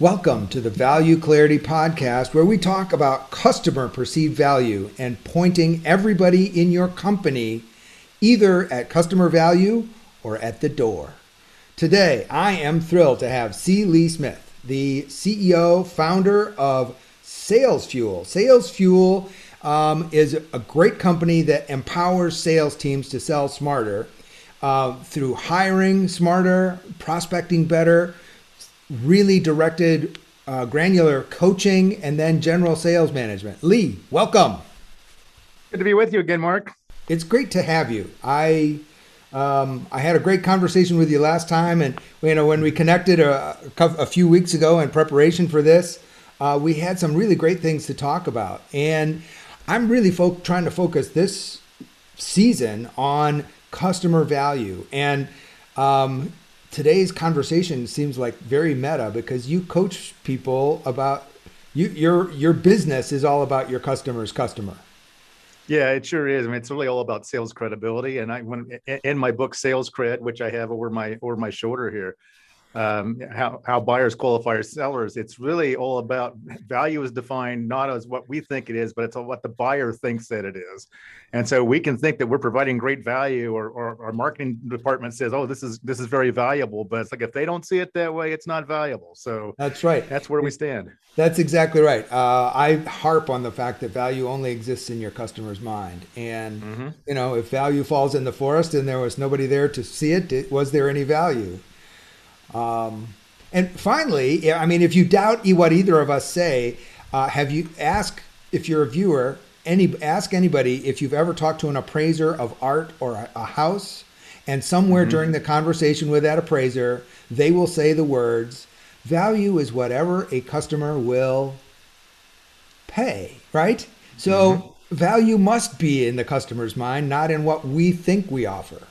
Welcome to the Value Clarity Podcast, where we talk about customer perceived value and pointing everybody in your company either at customer value or at the door. Today, I am thrilled to have C. Lee Smith, the CEO, founder of SalesFuel. Sales Fuel um, is a great company that empowers sales teams to sell smarter uh, through hiring smarter, prospecting better really directed uh, granular coaching and then general sales management. Lee, welcome. Good to be with you again, Mark. It's great to have you. I um, I had a great conversation with you last time, and you know when we connected a, a few weeks ago in preparation for this, uh, we had some really great things to talk about. And I'm really fo- trying to focus this season on customer value and um, today's conversation seems like very meta because you coach people about you your your business is all about your customer's customer. Yeah, it sure is. I mean, it's really all about sales credibility. And I, when in my book, SalesCred, which I have over my over my shoulder here, um, how, how buyers qualify as sellers. It's really all about value is defined not as what we think it is, but it's what the buyer thinks that it is. And so we can think that we're providing great value, or, or our marketing department says, "Oh, this is this is very valuable," but it's like if they don't see it that way, it's not valuable. So that's right. That's where we stand. That's exactly right. Uh, I harp on the fact that value only exists in your customer's mind, and mm-hmm. you know, if value falls in the forest and there was nobody there to see it, was there any value? Um, and finally, I mean, if you doubt what either of us say, uh, have you ask if you're a viewer any ask anybody if you've ever talked to an appraiser of art or a, a house, and somewhere mm-hmm. during the conversation with that appraiser, they will say the words, "Value is whatever a customer will pay." Right. So mm-hmm. value must be in the customer's mind, not in what we think we offer.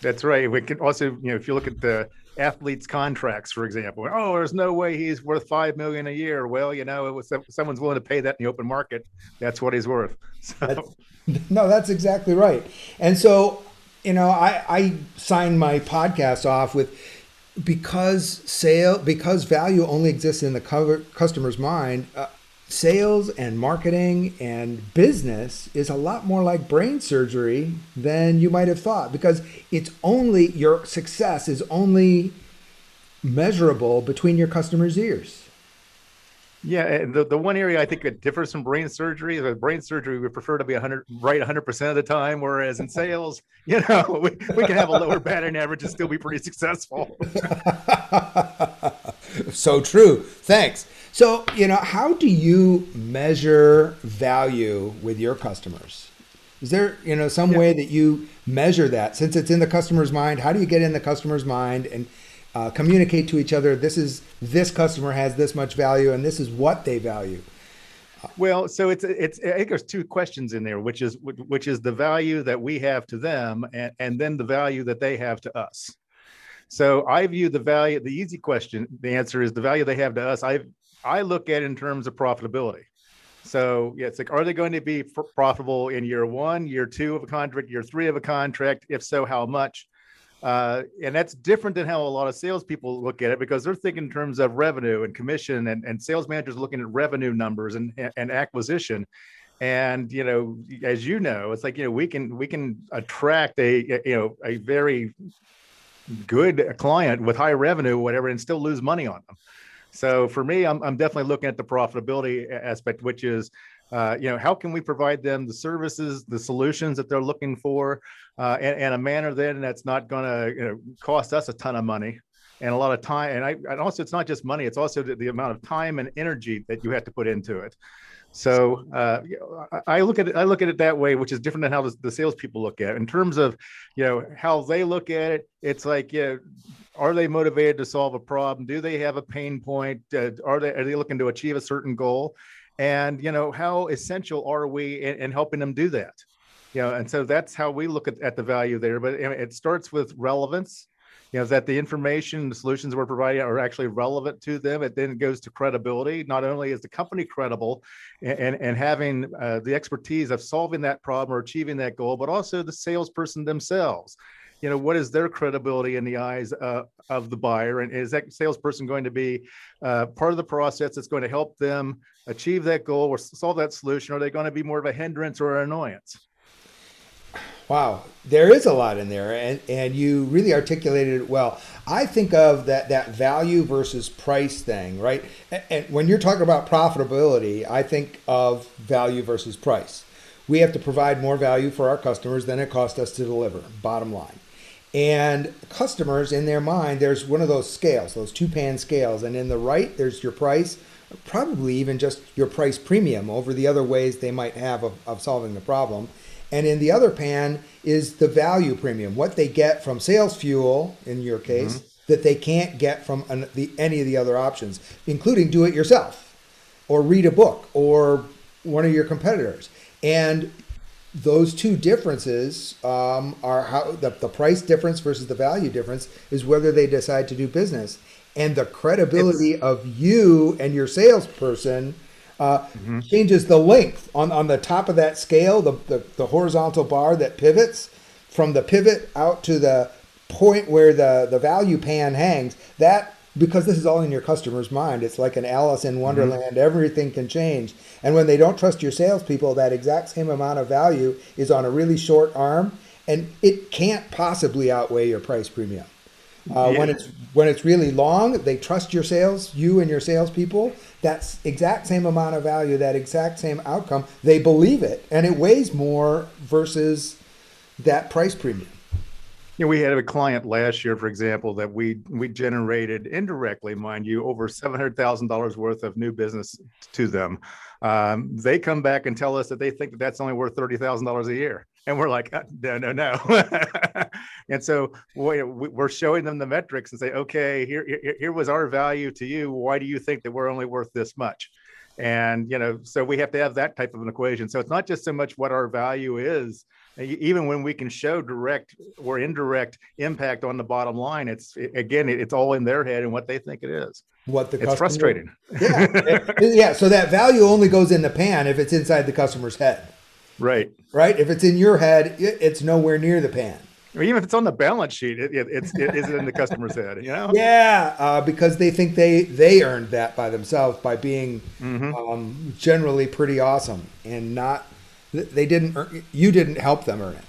That's right. We can also, you know, if you look at the athletes' contracts, for example. Oh, there's no way he's worth five million a year. Well, you know, was someone's willing to pay that in the open market. That's what he's worth. So. That's, no, that's exactly right. And so, you know, I I signed my podcast off with because sale because value only exists in the customer's mind. Uh, sales and marketing and business is a lot more like brain surgery than you might have thought because it's only your success is only measurable between your customers' ears. Yeah, and the, the one area I think that differs from brain surgery is that brain surgery we prefer to be 100 right 100% of the time whereas in sales, you know, we, we can have a lower batting average and still be pretty successful. so true. Thanks. So, you know, how do you measure value with your customers? Is there, you know, some yeah. way that you measure that since it's in the customer's mind? How do you get in the customer's mind and uh, communicate to each other? This is this customer has this much value, and this is what they value. Well, so it's it's I think there's two questions in there, which is which is the value that we have to them, and and then the value that they have to us. So I view the value. The easy question, the answer is the value they have to us. I I look at in terms of profitability. So yeah, it's like, are they going to be profitable in year one, year two of a contract, year three of a contract? If so, how much? Uh, and that's different than how a lot of salespeople look at it because they're thinking in terms of revenue and commission, and, and sales managers looking at revenue numbers and, and acquisition. And you know, as you know, it's like you know we can we can attract a you know a very good client with high revenue, whatever, and still lose money on them. So for me, I'm, I'm definitely looking at the profitability aspect, which is, uh, you know, how can we provide them the services, the solutions that they're looking for, uh, and, and, a manner then that's not going to you know, cost us a ton of money and a lot of time. And I and also it's not just money; it's also the, the amount of time and energy that you have to put into it. So uh, I look at it. I look at it that way, which is different than how the, the salespeople look at it. In terms of, you know, how they look at it, it's like, you know, are they motivated to solve a problem? Do they have a pain point? Uh, are they are they looking to achieve a certain goal? And you know, how essential are we in, in helping them do that? You know, and so that's how we look at, at the value there. But it starts with relevance you know that the information the solutions we're providing are actually relevant to them it then goes to credibility not only is the company credible and and, and having uh, the expertise of solving that problem or achieving that goal but also the salesperson themselves you know what is their credibility in the eyes uh, of the buyer and is that salesperson going to be uh, part of the process that's going to help them achieve that goal or solve that solution are they going to be more of a hindrance or an annoyance Wow, there is a lot in there, and and you really articulated it well. I think of that that value versus price thing, right? And, and when you're talking about profitability, I think of value versus price. We have to provide more value for our customers than it costs us to deliver. Bottom line. And customers, in their mind, there's one of those scales, those two pan scales, and in the right, there's your price, probably even just your price premium over the other ways they might have of, of solving the problem and in the other pan is the value premium, what they get from SalesFuel, in your case, mm-hmm. that they can't get from an, the, any of the other options, including do it yourself or read a book or one of your competitors. And those two differences um, are how the, the price difference versus the value difference is whether they decide to do business. And the credibility it's, of you and your salesperson uh, mm-hmm. changes the length on, on the top of that scale, the, the, the, horizontal bar that pivots from the pivot out to the point where the, the value pan hangs. That, because this is all in your customer's mind, it's like an Alice in Wonderland. Mm-hmm. Everything can change. And when they don't trust your salespeople, that exact same amount of value is on a really short arm, and it can't possibly outweigh your price premium. Uh, yeah. When it's when it's really long, they trust your sales, you and your salespeople. That exact same amount of value, that exact same outcome, they believe it, and it weighs more versus that price premium. You know, we had a client last year, for example, that we we generated indirectly, mind you, over seven hundred thousand dollars worth of new business to them. Um, they come back and tell us that they think that that's only worth thirty thousand dollars a year. And we're like uh, no no no. And so we're showing them the metrics and say okay here, here here was our value to you. Why do you think that we're only worth this much? And you know so we have to have that type of an equation. So it's not just so much what our value is even when we can show direct or indirect impact on the bottom line it's again it's all in their head and what they think it is what the it's customer, frustrating yeah yeah so that value only goes in the pan if it's inside the customer's head Right. Right. If it's in your head, it's nowhere near the pan. Or even if it's on the balance sheet, it, it, it's it is in the customer's head. You know. Yeah, uh, because they think they they earned that by themselves by being mm-hmm. um, generally pretty awesome and not they didn't earn, you didn't help them earn it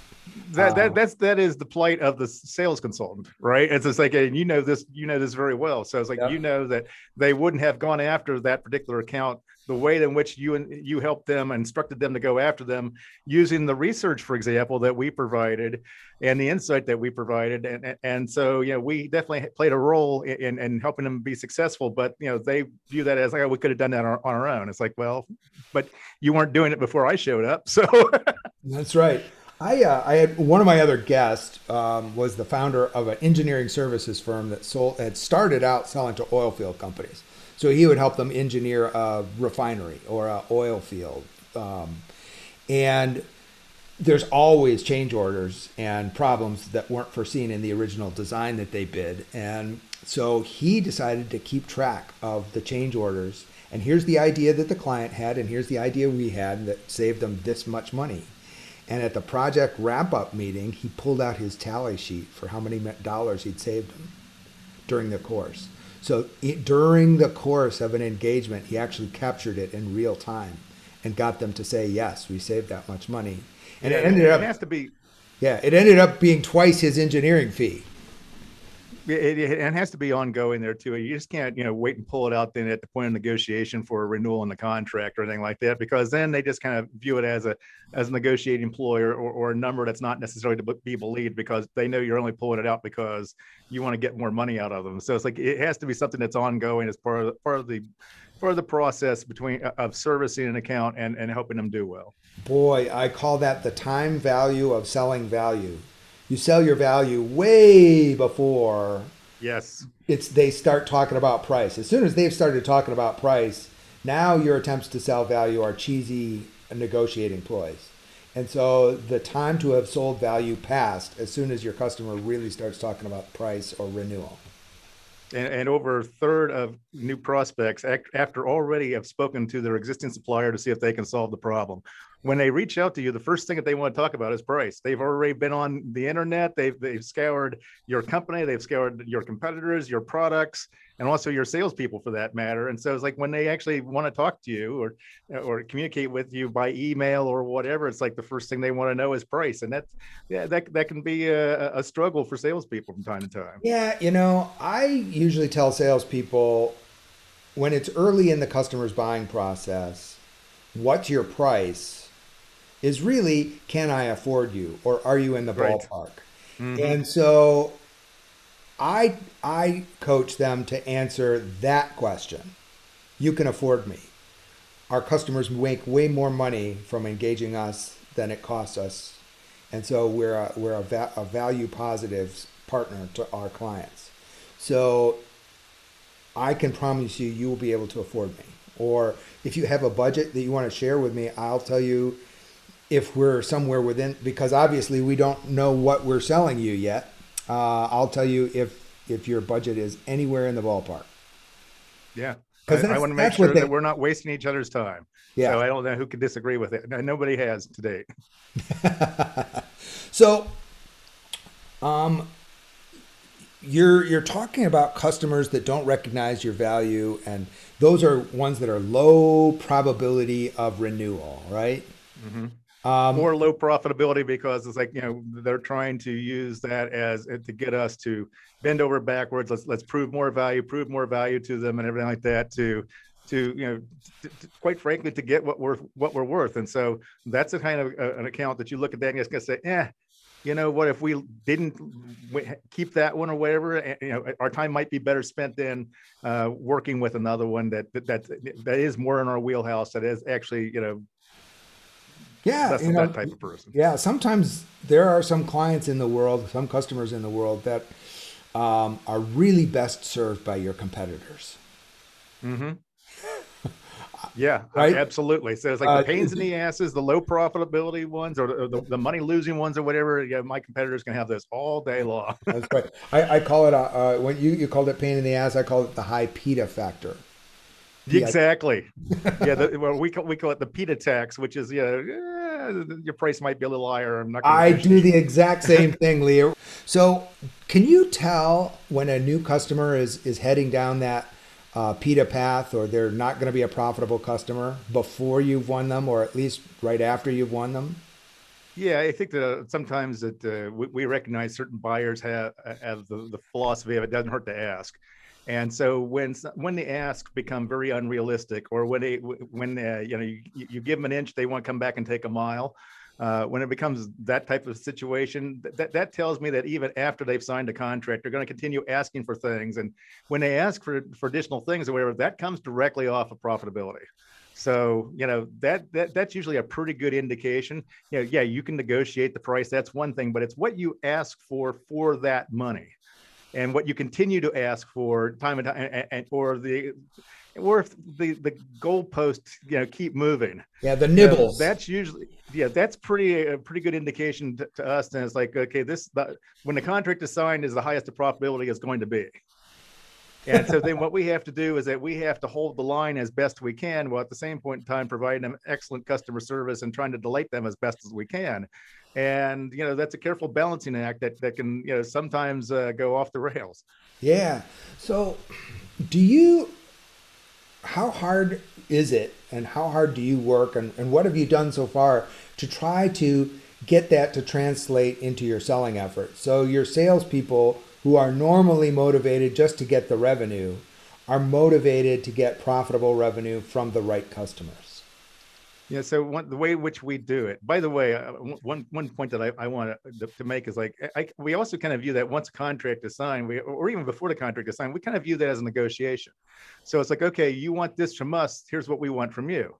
that, that um, that's that is the plight of the sales consultant, right? It's just like, and you know this, you know this very well. So it's like yeah. you know that they wouldn't have gone after that particular account the way in which you and you helped them instructed them to go after them using the research for example that we provided and the insight that we provided and and so you know we definitely played a role in in helping them be successful but you know they view that as like oh, we could have done that on our, on our own it's like well but you weren't doing it before i showed up so that's right I, uh, I had one of my other guests um, was the founder of an engineering services firm that sold had started out selling to oil field companies. So he would help them engineer a refinery or an oil field, um, and there's always change orders and problems that weren't foreseen in the original design that they bid. And so he decided to keep track of the change orders. And here's the idea that the client had, and here's the idea we had that saved them this much money. And at the project wrap up meeting, he pulled out his tally sheet for how many dollars he'd saved him during the course. So during the course of an engagement, he actually captured it in real time and got them to say, yes, we saved that much money. And yeah, it ended it up. It has to be. Yeah, it ended up being twice his engineering fee it, it, it, has to be ongoing there too. You just can't, you know, wait and pull it out then at the point of negotiation for a renewal in the contract or anything like that, because then they just kind of view it as a as a negotiating employer or, or a number that's not necessarily to be believed because they know you're only pulling it out because you want to get more money out of them. So it's like it has to be something that's ongoing as part of part of the of the process between uh, of servicing an account and and helping them do well. Boy, I call that the time value of selling value you sell your value way before Yes. It's they start talking about price. As soon as they've started talking about price, now your attempts to sell value are cheesy negotiating ploys. And so the time to have sold value passed as soon as your customer really starts talking about price or renewal. And, and over a third of new prospects, after already have spoken to their existing supplier to see if they can solve the problem, when they reach out to you, the first thing that they want to talk about is price. They've already been on the internet. They've they've scoured your company. They've scoured your competitors, your products, and also your salespeople for that matter. And so it's like when they actually want to talk to you or or communicate with you by email or whatever, it's like the first thing they want to know is price. And that's yeah, that that can be a, a struggle for salespeople from time to time. Yeah, you know, I usually tell salespeople when it's early in the customer's buying process, what's your price? Is really can I afford you or are you in the right. ballpark? Mm-hmm. And so I I coach them to answer that question. You can afford me. Our customers make way more money from engaging us than it costs us, and so we're a, we're a, va- a value positive partner to our clients. So I can promise you, you will be able to afford me. Or if you have a budget that you want to share with me, I'll tell you if we're somewhere within, because obviously we don't know what we're selling you yet. Uh, I'll tell you if if your budget is anywhere in the ballpark. Yeah, because I, I, want to make sure they, that we're not wasting each other's time. Yeah, so I don't know who could disagree with it. Nobody has to date. so, um, you're you're talking about customers that don't recognize your value, and those are ones that are low probability of renewal, right? Mm-hmm. Um, more low profitability because it's like you know they're trying to use that as uh, to get us to bend over backwards. Let's let's prove more value, prove more value to them, and everything like that. To to you know, to, to, quite frankly, to get what we're what we're worth. And so that's a kind of uh, an account that you look at that and just gonna say, eh, you know what? If we didn't keep that one or whatever, eh, you know, our time might be better spent than uh, working with another one that, that that that is more in our wheelhouse. That is actually you know yeah, that's you know, that type of person. Yeah, sometimes there are some clients in the world, some customers in the world that um, are really best served by your competitors. Mm-hmm. Yeah, right? absolutely. So it's like the uh, pains in the asses, the low profitability ones, or the, the, the money losing ones, or whatever. Yeah, my competitors can have this all day long. That's right. I, I call it uh, when you you called it pain in the ass. I call it the high PITA factor. Exactly. yeah, the, well, we call, we call it the PITA tax, which is yeah, yeah your price might be a little higher. I'm not. I do the exact same thing, Leo. So, can you tell when a new customer is is heading down that uh, PITA path, or they're not going to be a profitable customer before you've won them, or at least right after you've won them? Yeah, I think that uh, sometimes that uh, we, we, recognize certain buyers have have the, the philosophy of it doesn't hurt to ask. And so when when the asks become very unrealistic, or when they when uh, you know you, you give them an inch, they want to come back and take a mile. Uh, when it becomes that type of situation, that, that tells me that even after they've signed a contract, they're going to continue asking for things. And when they ask for, for additional things or whatever, that comes directly off of profitability. So, you know, that, that that's usually a pretty good indication. You know, yeah, you can negotiate the price. That's one thing, but it's what you ask for for that money and what you continue to ask for time and time, and, and or the or if the the goalposts you know keep moving. Yeah, the nibbles. You know, that's usually yeah, that's pretty a pretty good indication to, to us. And it's like okay, this the, when the contract is signed is the highest the profitability is going to be. And so then what we have to do is that we have to hold the line as best we can, while at the same point in time providing them excellent customer service and trying to delight them as best as we can. And you know that's a careful balancing act that that can you know sometimes uh, go off the rails. Yeah. So do you how hard is it and how hard do you work and, and what have you done so far to try to get that to translate into your selling effort? So your salespeople who are normally motivated just to get the revenue are motivated to get profitable revenue from the right customers yeah. So one, the way which we do it. By the way, uh, one one point that I, I want to, to make is like I, we also kind of view that once a contract is signed, we or even before the contract is signed, we kind of view that as a negotiation. So it's like, okay, you want this from us. Here's what we want from you.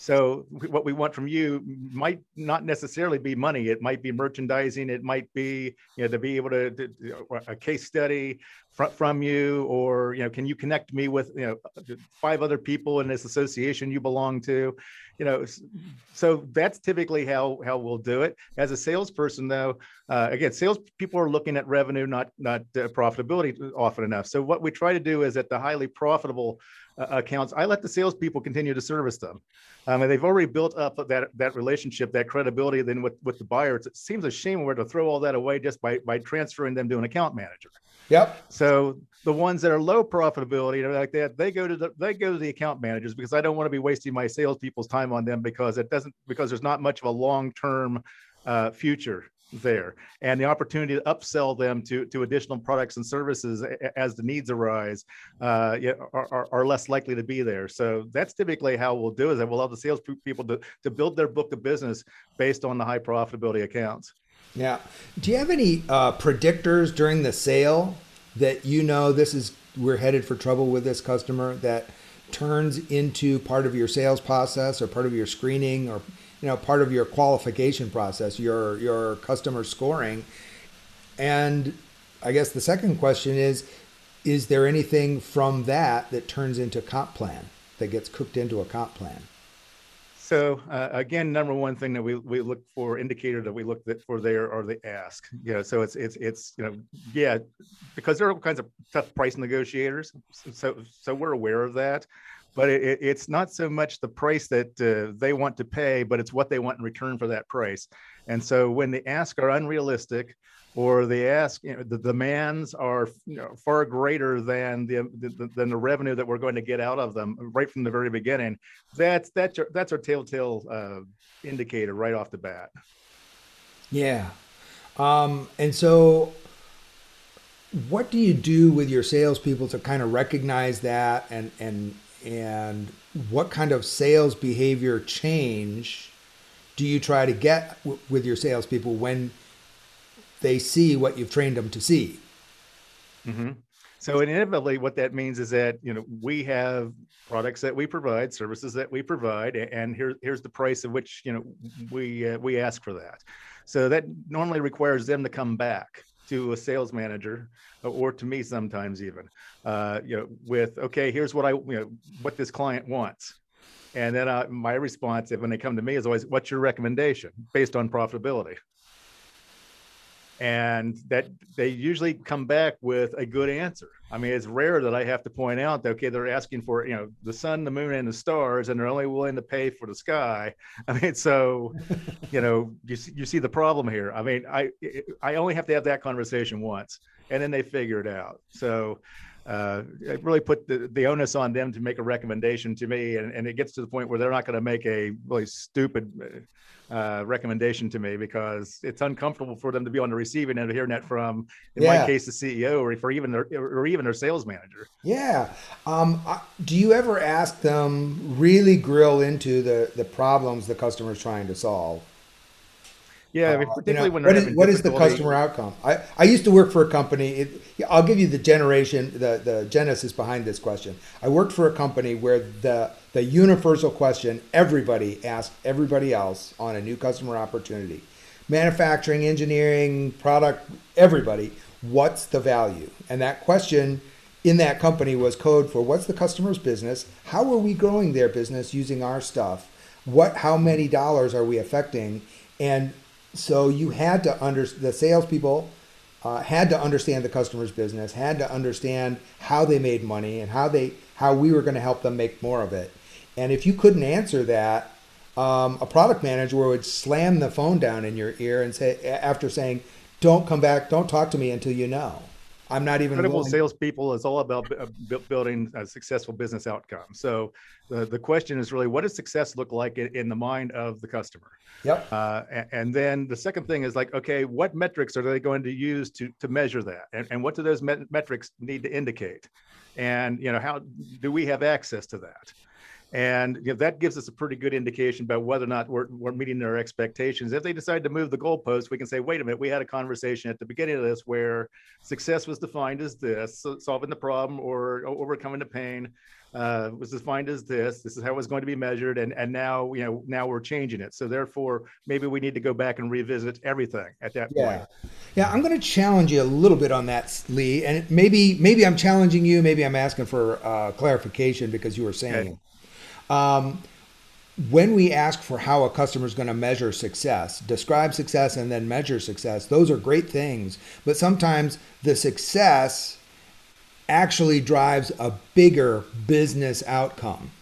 So what we want from you might not necessarily be money. It might be merchandising. It might be you know to be able to, to a case study from, from you, or you know, can you connect me with you know five other people in this association you belong to? You know, so that's typically how how we'll do it. As a salesperson, though, uh, again, sales people are looking at revenue, not not uh, profitability often enough. So what we try to do is at the highly profitable uh, accounts, I let the salespeople continue to service them. Um, and they've already built up that that relationship, that credibility, then with with the buyers. It seems a shame we're to throw all that away just by by transferring them to an account manager. Yep. So the ones that are low profitability, know, like that, they go to the they go to the account managers because I don't want to be wasting my salespeople's time on them because it doesn't because there's not much of a long term uh, future there and the opportunity to upsell them to, to additional products and services as the needs arise uh, are, are, less likely to be there. So that's typically how we'll do it. We'll allow the sales people to, to build their book of business based on the high profitability accounts. Yeah. Do you have any uh, predictors during the sale that you know this is we're headed for trouble with this customer that turns into part of your sales process or part of your screening or you know part of your qualification process, your your customer scoring. And I guess the second question is is there anything from that that turns into comp plan that gets cooked into a comp plan? So uh, again, number one thing that we, we look for indicator that we look for there are the ask. You know, so it's it's it's you know yeah, because there are all kinds of tough price negotiators. So so we're aware of that but it, it's not so much the price that uh, they want to pay, but it's what they want in return for that price. And so when the asks are unrealistic, or the ask, you know, the demands are you know, far greater than the, the, than the revenue that we're going to get out of them right from the very beginning. That's that's your, that's our telltale uh, indicator right off the bat. Yeah, um, and so what do you do with your salespeople to kind of recognize that and and and what kind of sales behavior change do you try to get w- with your salespeople when they see what you've trained them to see? Mm-hmm. So inevitably, what that means is that you know we have products that we provide, services that we provide, and here, here's the price of which you know we uh, we ask for that. So that normally requires them to come back to a sales manager or to me sometimes even uh, you know with okay here's what i you know what this client wants. And then uh, my response if when they come to me is always what's your recommendation based on profitability and that they usually come back with a good answer. I mean, it's rare that I have to point out that okay, they're asking for you know the sun, the moon, and the stars, and they're only willing to pay for the sky. I mean, so you know, you see, you see the problem here. I mean, I I only have to have that conversation once, and then they figure it out. So. Uh, I really put the, the onus on them to make a recommendation to me, and, and it gets to the point where they're not going to make a really stupid uh, recommendation to me because it's uncomfortable for them to be on the receiving end of hearing that from, in yeah. my case, the CEO or for even their or even their sales manager. Yeah. Um, do you ever ask them really grill into the the problems the customer is trying to solve? Yeah, uh, mean, particularly you know, when what is, what is the customer outcome? I, I used to work for a company. It, I'll give you the generation, the, the genesis behind this question. I worked for a company where the the universal question everybody asked everybody else on a new customer opportunity, manufacturing, engineering, product, everybody, what's the value? And that question in that company was code for what's the customer's business? How are we growing their business using our stuff? What, how many dollars are we affecting? And so you had to under the salespeople uh, had to understand the customer's business, had to understand how they made money and how they how we were going to help them make more of it. And if you couldn't answer that, um, a product manager would slam the phone down in your ear and say after saying, "Don't come back. Don't talk to me until you know." I'm not even. Incredible willing. salespeople is all about building a successful business outcome. So the, the question is really, what does success look like in, in the mind of the customer? Yep. Uh, and, and, then the second thing is like, okay, what metrics are they going to use to to measure that, and, and what do those met- metrics need to indicate? And you know, how do we have access to that? And you know, that gives us a pretty good indication about whether or not we're, we're meeting their expectations. If they decide to move the goalpost, we can say, wait a minute, we had a conversation at the beginning of this where success was defined as this, solving the problem or overcoming the pain uh, was defined as this. This is how it was going to be measured, and and now you know now we're changing it. So therefore, maybe we need to go back and revisit everything at that yeah. point. Yeah, I'm going to challenge you a little bit on that, Lee, and maybe maybe I'm challenging you, maybe I'm asking for uh, clarification because you were saying. Okay. Um, when we ask for how a customer is going to measure success, describe success and then measure success, those are great things. But sometimes the success actually drives a bigger business outcome.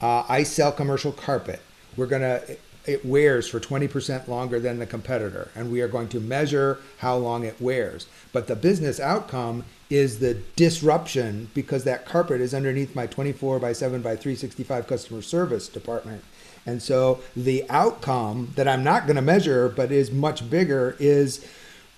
Uh, I sell commercial carpet. We're going to, it wears for 20% longer than the competitor, and we are going to measure how long it wears. But the business outcome is the disruption because that carpet is underneath my 24 by 7 by 365 customer service department. And so the outcome that I'm not going to measure, but is much bigger, is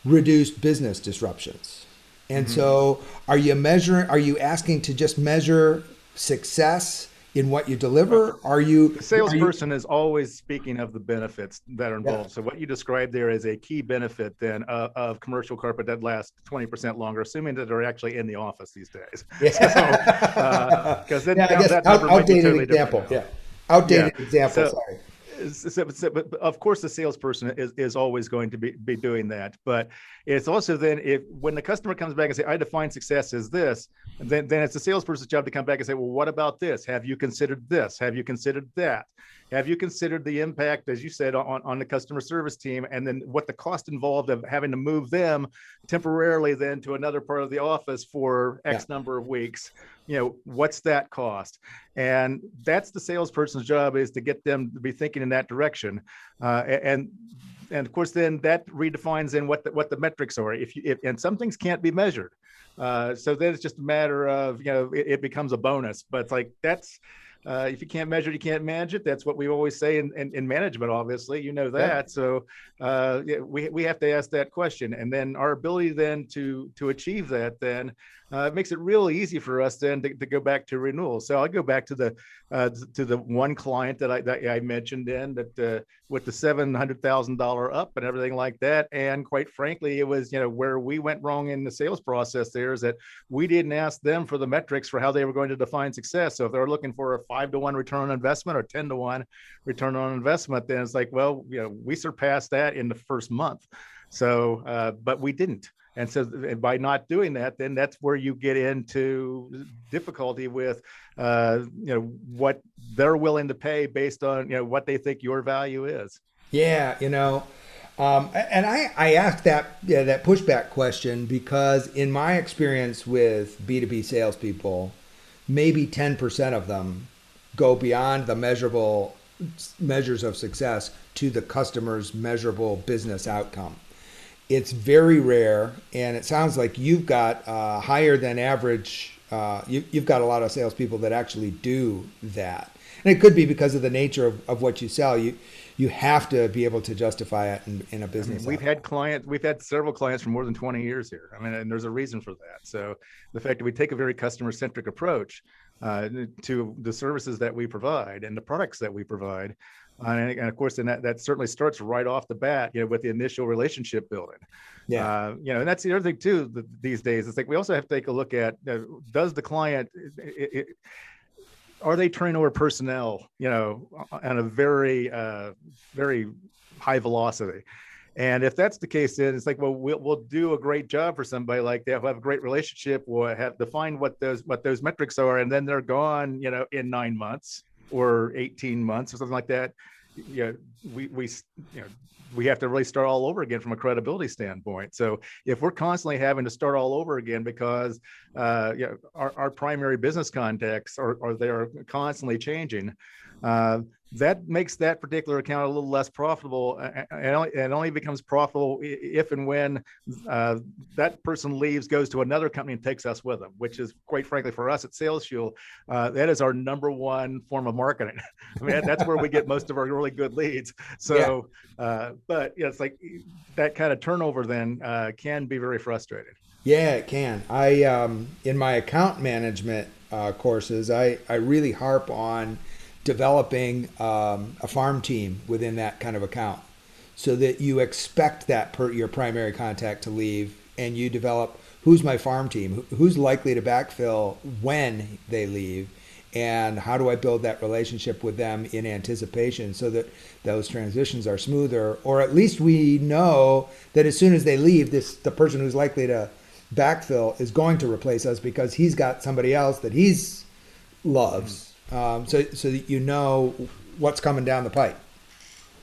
reduced business disruptions. And mm-hmm. so are you measuring, are you asking to just measure success in what you deliver? Are you the salesperson you, is always speaking of the benefits that are involved. Yeah. So what you described there is a key benefit then uh, of commercial carpet that lasts 20% longer, assuming that they're actually in the office these days. Yeah. Because so, uh, yeah, I guess out, outdated totally example. Yeah. Outdated yeah. example. So, sorry so, so, but of course the salesperson is, is always going to be, be doing that. But it's also then if when the customer comes back and say i define success as this then, then it's the salesperson's job to come back and say well what about this? Have you considered this? Have you considered that have you considered the impact, as you said, on, on the customer service team, and then what the cost involved of having to move them temporarily then to another part of the office for X yeah. number of weeks? You know, what's that cost? And that's the salesperson's job is to get them to be thinking in that direction. Uh, and and of course, then that redefines in what the, what the metrics are. If you if, and some things can't be measured, uh, so then it's just a matter of you know it, it becomes a bonus. But it's like that's uh, if you can't measure it, you can't manage it. That's what we always say in, in, in management, obviously, you know that. Yeah. So uh, yeah, we, we have to ask that question. And then our ability then to, to achieve that then uh, it makes it real easy for us then to, to go back to renewal. So I'll go back to the uh, to the one client that I that I mentioned then that uh, with the seven hundred thousand dollar up and everything like that. And quite frankly, it was you know where we went wrong in the sales process. There is that we didn't ask them for the metrics for how they were going to define success. So if they're looking for a five to one return on investment or ten to one return on investment, then it's like well you know we surpassed that in the first month. So, uh, but we didn't. And so, and by not doing that, then that's where you get into difficulty with, uh, you know, what they're willing to pay based on, you know, what they think your value is. Yeah, you know, um, and I, I asked that yeah, that pushback question because in my experience with B2B salespeople, maybe 10% of them go beyond the measurable measures of success to the customer's measurable business outcome. It's very rare, and it sounds like you've got uh, higher than average. Uh, you, have got a lot of salespeople that actually do that, and it could be because of the nature of, of what you sell. You you have to be able to justify it in, in a business. I mean, we've had clients, we've had several clients for more than 20 years here. I mean, and there's a reason for that. So the fact that we take a very customer centric approach uh, to the services that we provide and the products that we provide uh, and, and, of course, and that, that certainly starts right off the bat, you know, with the initial relationship building. Yeah. Uh, you know, and that's the other thing too. The, these days, it's like we also have to take a look at uh, does the client, it, it, are they turning over personnel, you know, on a very, uh, very high velocity? And if that's the case, then it's like, well, we'll, we'll do a great job for somebody like that. We'll have a great relationship. We'll have defined what those what those metrics are, and then they're gone, you know, in nine months or 18 months or something like that, you know, we, we, you know, we have to really start all over again from a credibility standpoint. So if we're constantly having to start all over again because uh, know, our, our primary business contacts are, are they are constantly changing, uh, that makes that particular account a little less profitable and only, and only becomes profitable if and when uh, that person leaves goes to another company and takes us with them which is quite frankly for us at SalesFuel uh, that is our number one form of marketing. I mean that's where we get most of our really good leads. So yeah. uh, but yeah, it's like that kind of turnover then uh, can be very frustrating. Yeah it can. I um, in my account management uh, courses, I, I really harp on developing um, a farm team within that kind of account so that you expect that per your primary contact to leave and you develop who's my farm team who's likely to backfill when they leave and how do i build that relationship with them in anticipation so that those transitions are smoother? Or at least we know that as soon as they leave this the person who's likely to backfill is going to replace us because he's got somebody else that he's loves um, so so that you know what's coming down the pipe.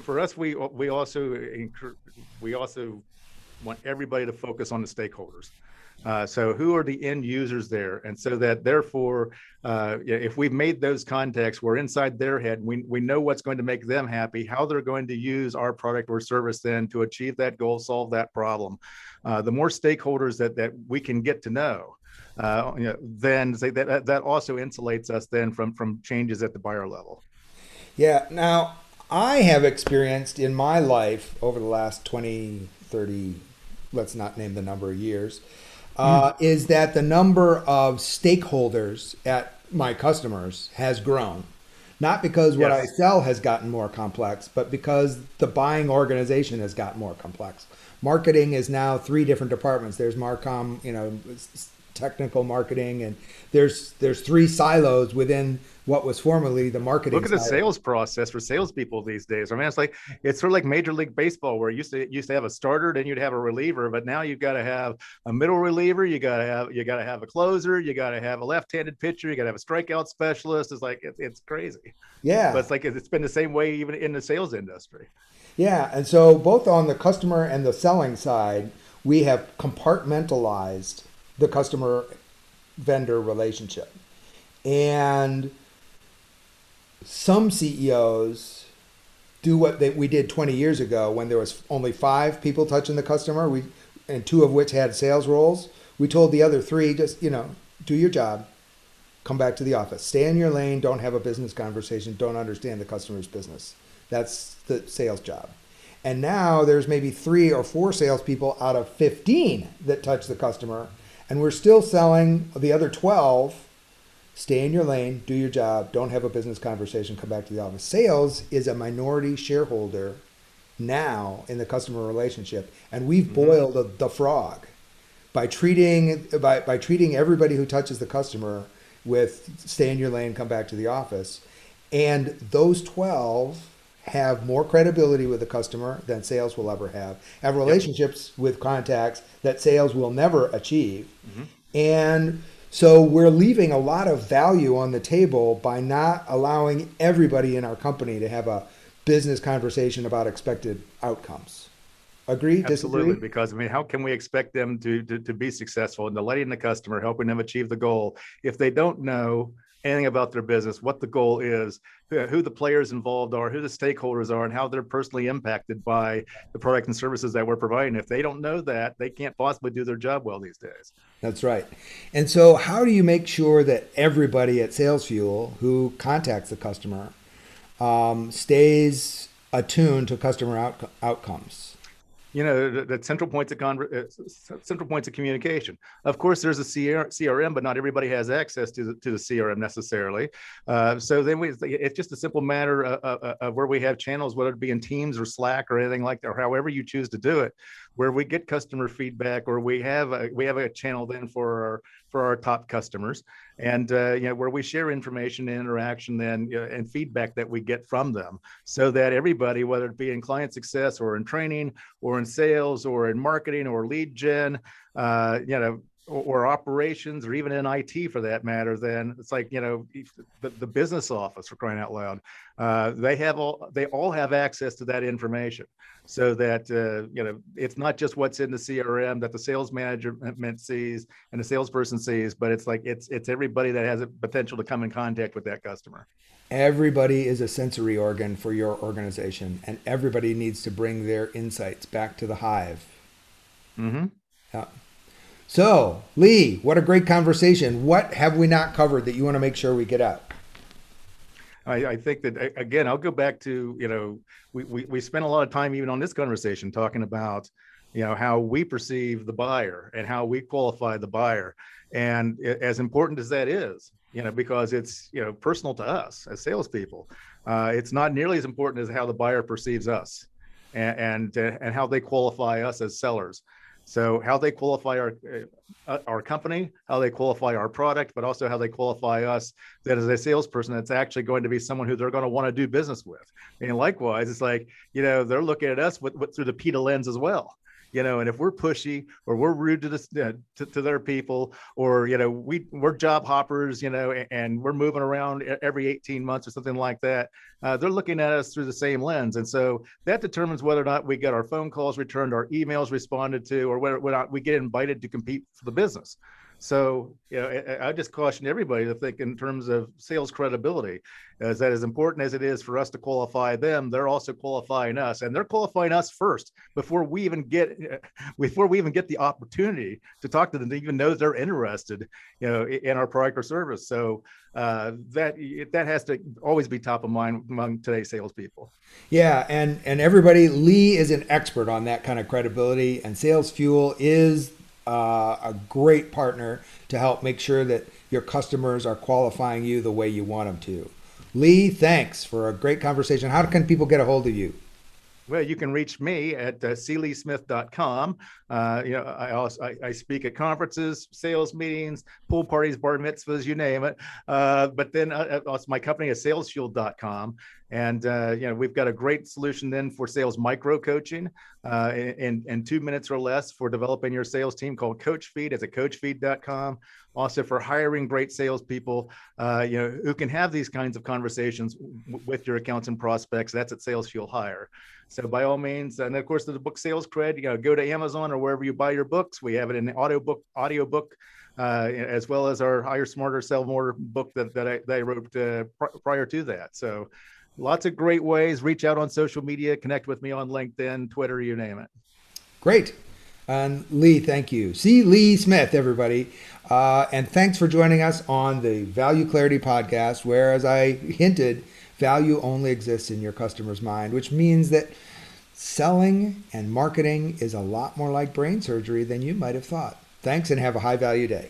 For us, we we also we also want everybody to focus on the stakeholders. Uh, so who are the end users there? And so that therefore, uh, if we've made those contacts, we're inside their head. We, we know what's going to make them happy, how they're going to use our product or service then to achieve that goal, solve that problem. Uh, the more stakeholders that, that we can get to know, uh, you know, then that that also insulates us then from from changes at the buyer level. Yeah. Now, I have experienced in my life over the last 20, 30, let's not name the number of years, uh, mm. is that the number of stakeholders at my customers has grown. Not because what yes. I sell has gotten more complex, but because the buying organization has gotten more complex. Marketing is now three different departments. There's Marcom, you know, technical marketing and there's there's three silos within what was formerly the marketing. Look at the sales process for salespeople these days. I mean, it's like it's sort of like Major League Baseball, where you used to used to have a starter, then you'd have a reliever, but now you've got to have a middle reliever, you got to have you got to have a closer, you got to have a left-handed pitcher, you got to have a strikeout specialist. It's like it, it's crazy. Yeah, but it's like it's been the same way even in the sales industry. Yeah, and so both on the customer and the selling side, we have compartmentalized the customer vendor relationship. And some CEOs do what they, we did 20 years ago when there was only five people touching the customer, we and two of which had sales roles. We told the other three just, you know, do your job, come back to the office. Stay in your lane, don't have a business conversation, don't understand the customer's business. That's the sales job. And now there's maybe three or four salespeople out of 15 that touch the customer and we're still selling the other 12 stay in your lane. Do your job. Don't have a business conversation. Come back to the office. Sales is a minority shareholder now in the customer relationship. And we've mm-hmm. boiled the, the frog by treating by, by treating everybody who touches the customer with stay in your lane come back to the office. And those 12 have more credibility with the customer than sales will ever have, have relationships yep. with contacts that sales will never achieve. Mm-hmm. And so we're leaving a lot of value on the table by not allowing everybody in our company to have a business conversation about expected outcomes. Agree? Absolutely. Disagree? Because I mean, how can we expect them to, to, to be successful in delighting the customer, helping them achieve the goal if they don't know anything about their business, what the goal is, who the players involved are, who the stakeholders are, and how they're personally impacted by the product and services that we're providing. If they don't know that, they can't possibly do their job well these days. That's right. And so, how do you make sure that everybody at SalesFuel who contacts the customer um, stays attuned to customer out- outcomes? You know the, the central points of con- uh, central points of communication. Of course there's a crm but not everybody has access to the, to the crm necessarily. Uh, so then we it's just a simple matter of, of, of, where we have channels whether it be in teams or slack or anything like that or however you choose to do it where we get customer feedback or we have a, we have a channel then for our for our top customers. And uh, you know where we share information and interaction then you know, and feedback that we get from them so that everybody whether it be in client success or in training or in sales or in marketing or lead gen uh, you know or, or, operations or even in IT for that matter, then it's like, you know, the, the business office for crying out loud, uh, they have all, they all have access to that information so that, uh, you know, it's not just what's in the CRM that the sales management sees and the salesperson sees, but it's like, it's, it's everybody that has a potential to come in contact with that customer. Everybody is a sensory organ for your organization and everybody needs to bring their insights back to the hive. Mm-hmm. Yeah. So, Lee, what a great conversation. What have we not covered that you want to make sure we get out? I, I, think that again, I'll go back to you know we, we we spent a lot of time even on this conversation talking about you know how we perceive the buyer and how we qualify the buyer and as important as that is you know because it's you know personal to us as salespeople uh, it's not nearly as important as how the buyer perceives us and and, uh, and how they qualify us as sellers so how they qualify our uh, our company, how they qualify our product, but also how they qualify us that as a salesperson that's actually going to be someone who they're going to want to do business with. And likewise, it's like you know they're looking at us with, with through the PITA lens as well you know and if we're pushy or we're rude to this uh, to, to, their people or you know we we're job hoppers you know and, and we're moving around every 18 months or something like that uh, they're looking at us through the same lens. And so that determines whether or not we get our phone calls returned our emails responded to or whether or not we get invited to compete for the business so, you know, I, I, just caution everybody to think in terms of sales credibility, as that as important as it is for us to qualify them, they're also qualifying us, and they're qualifying us first before we even get before we even get the opportunity to talk to them to even know they're interested, you know, in our product or service. So uh, that that has to always be top of mind among today's salespeople. Yeah, and and everybody, Lee is an expert on that kind of credibility, and SalesFuel is uh, a great partner to help make sure that your customers are qualifying you the way you want them to. Lee, thanks for a great conversation. How can people get a hold of you? Well, you can reach me at uh. Uh, you know, I also I, I, speak at conferences, sales meetings, pool parties, bar mitzvahs, you name it. Uh, but then uh, uh also my company is salesfuel.com. And uh, you know, we've got a great solution then for sales micro coaching uh, in, in two minutes or less for developing your sales team called CoachFeed. It's at coachfeed.com. Also for hiring great salespeople, uh, you know, who can have these kinds of conversations w- with your accounts and prospects. That's at SalesFuel Hire. So by all means, and of course, the book SalesCred, you know, go to Amazon or wherever you buy your books. We have it in the audio book, audio book, uh, as well as our Hire Smarter, Sell More book that, that, I, that I wrote uh, pr- prior to that. So lots of great ways. Reach out on social media, connect with me on LinkedIn, Twitter, you name it. Great. And Lee, thank you. C. Lee Smith, everybody. Uh, and thanks for joining us on the Value Clarity podcast, where, as I hinted, value only exists in your customer's mind, which means that selling and marketing is a lot more like brain surgery than you might have thought. Thanks and have a high value day.